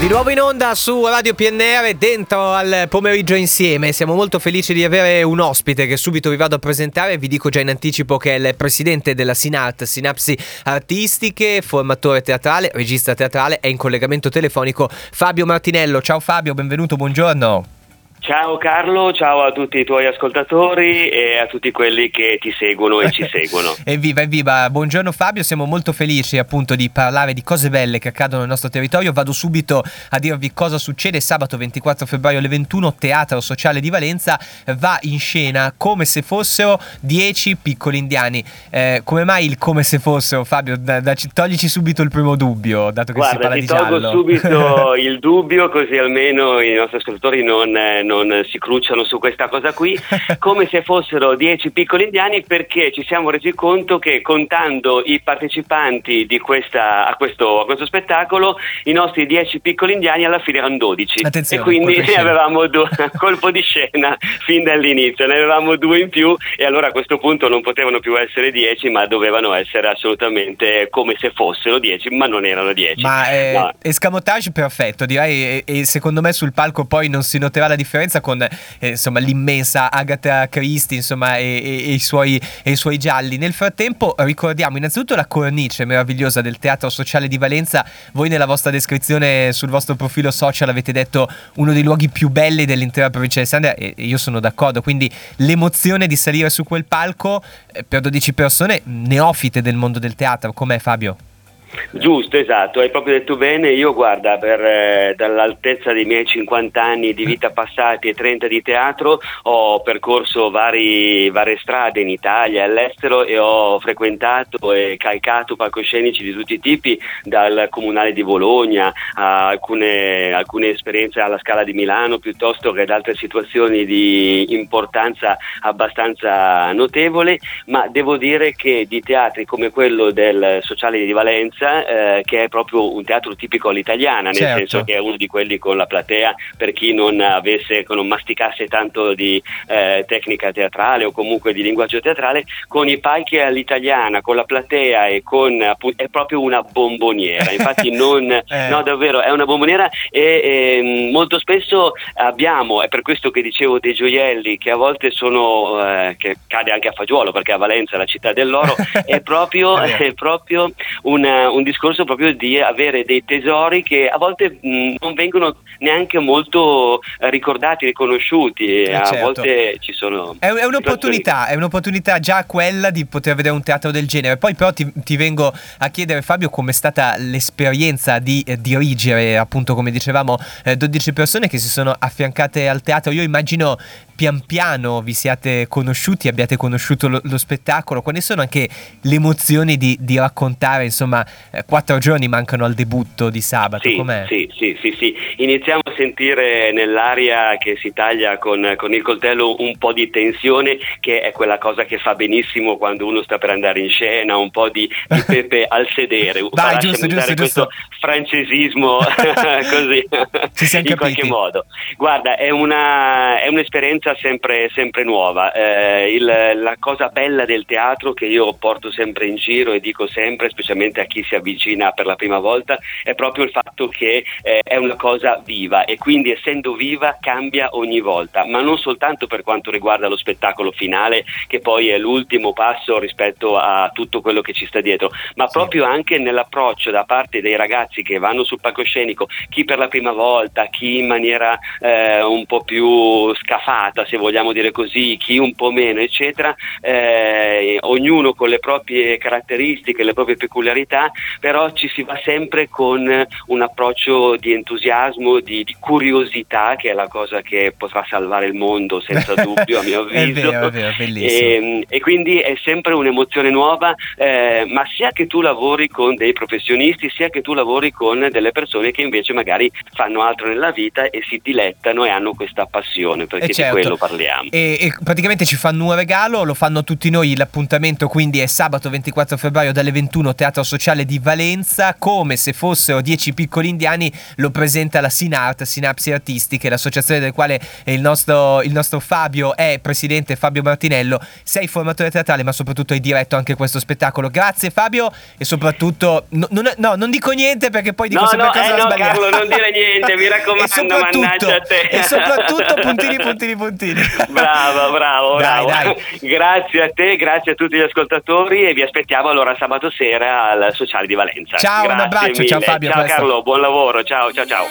Di nuovo in onda su Radio PNR dentro al pomeriggio insieme. Siamo molto felici di avere un ospite che subito vi vado a presentare. Vi dico già in anticipo che è il presidente della SINART, Sinapsi Artistiche, formatore teatrale, regista teatrale. È in collegamento telefonico Fabio Martinello. Ciao Fabio, benvenuto, buongiorno. Ciao Carlo, ciao a tutti i tuoi ascoltatori e a tutti quelli che ti seguono e ci seguono. evviva, evviva, buongiorno Fabio, siamo molto felici appunto di parlare di cose belle che accadono nel nostro territorio. Vado subito a dirvi cosa succede sabato 24 febbraio alle 21, Teatro Sociale di Valenza va in scena come se fossero 10 piccoli indiani. Eh, come mai il come se fossero Fabio? Da, da, toglici subito il primo dubbio, dato che Guarda, si parla ti di tolgo giallo. subito il dubbio così almeno i nostri ascoltatori non non si crucciano su questa cosa qui, come se fossero dieci piccoli indiani perché ci siamo resi conto che contando i partecipanti questa, a, questo, a, questo, spettacolo i nostri dieci piccoli indiani alla fine erano 12 Attenzione, e quindi ne avevamo due, colpo di scena fin dall'inizio, ne avevamo due in più e allora a questo punto non potevano più essere dieci ma dovevano essere assolutamente come se fossero dieci ma non erano dieci. Ma è no. escamotage perfetto direi e, e secondo me sul palco poi non si noterà la differenza con eh, insomma, l'immensa Agatha Christie insomma, e, e, e, i suoi, e, i suoi, gialli. Nel frattempo ricordiamo innanzitutto la cornice meravigliosa del Teatro Sociale di Valenza. Voi nella vostra descrizione sul vostro profilo social avete detto uno dei luoghi più belli dell'intera provincia di Sandria e io sono d'accordo. Quindi l'emozione di salire su quel palco eh, per 12 persone neofite del mondo del teatro. Com'è Fabio? Giusto, esatto, hai proprio detto bene, io guarda, per, eh, dall'altezza dei miei 50 anni di vita passati e 30 di teatro ho percorso vari, varie strade in Italia e all'estero e ho frequentato e calcato palcoscenici di tutti i tipi, dal Comunale di Bologna a alcune, alcune esperienze alla Scala di Milano piuttosto che ad altre situazioni di importanza abbastanza notevole, ma devo dire che di teatri come quello del Sociale di Valenza eh, che è proprio un teatro tipico all'italiana, nel certo. senso che è uno di quelli con la platea per chi non avesse, non masticasse tanto di eh, tecnica teatrale o comunque di linguaggio teatrale, con i palchi all'italiana, con la platea e con è proprio una bomboniera. Infatti non, eh. no davvero, è una bomboniera e, e, molto spesso abbiamo, è per questo che dicevo dei gioielli che a volte sono, eh, che cade anche a fagiolo perché a Valenza la città dell'oro, è proprio, è proprio una, un discorso proprio di avere dei tesori che a volte mh, non vengono neanche molto eh, ricordati, riconosciuti. Eh a certo. volte ci sono. È, è, un'opportunità, è un'opportunità già quella di poter vedere un teatro del genere. Poi, però, ti, ti vengo a chiedere, Fabio, com'è stata l'esperienza di eh, dirigere, appunto, come dicevamo, 12 persone che si sono affiancate al teatro. Io immagino pian piano vi siate conosciuti, abbiate conosciuto lo, lo spettacolo, quali sono anche le emozioni di, di raccontare, insomma, eh, quattro giorni mancano al debutto di sabato, sì, com'è? Sì, sì, sì, sì, iniziamo a sentire nell'aria che si taglia con, con, il coltello un po' di tensione, che è quella cosa che fa benissimo quando uno sta per andare in scena, un po' di, di pepe al sedere, Vai, giusto, giusto, questo giusto. francesismo così, in capiti. qualche modo. Guarda, è, una, è un'esperienza sempre, sempre nuova. Eh, il, la cosa bella del teatro che io porto sempre in giro e dico sempre, specialmente a chi si avvicina per la prima volta, è proprio il fatto che eh, è una cosa viva e quindi essendo viva cambia ogni volta, ma non soltanto per quanto riguarda lo spettacolo finale, che poi è l'ultimo passo rispetto a tutto quello che ci sta dietro, ma sì. proprio anche nell'approccio da parte dei ragazzi che vanno sul palcoscenico, chi per la prima volta, chi in maniera eh, un po' più scafata se vogliamo dire così, chi un po' meno, eccetera, eh, ognuno con le proprie caratteristiche, le proprie peculiarità, però ci si va sempre con un approccio di entusiasmo, di, di curiosità, che è la cosa che potrà salvare il mondo senza dubbio, a mio avviso. è vero, è vero, bellissimo. E, e, quindi è sempre un'emozione nuova, eh, ma sia che tu lavori con dei professionisti, sia che tu lavori con delle persone che invece magari fanno altro nella vita e si dilettano e hanno questa passione, perché certo, quello parliamo. E, e, praticamente ci fanno un regalo, lo fanno tutti noi, l'appuntamento quindi è sabato 24 febbraio dalle 21 Teatro Sociale di Valenza, come se fossero 10 piccoli indiani, lo presenta la Sinart, Sinapsi Artistiche, l'associazione del quale il nostro, il nostro Fabio è presidente, Fabio Martinello, sei formatore teatrale ma soprattutto hai diretto anche questo spettacolo. Grazie Fabio e soprattutto, no, non, no, non dico niente perché poi dico no, sempre no, cosa eh, no. Carlo, non dire niente, mi raccomando, mannaggia a te. E soprattutto puntini, puntini, puntini. Bravo, bravo, Dai, bravo. dai. Grazie a te, grazie a tutti gli ascoltatori e vi aspettiamo allora sabato sera al Sociale di Valenza. Ciao, un Grazie abbraccio, mille. ciao Fabio, Ciao. Carlo, buon lavoro, ciao ciao ciao.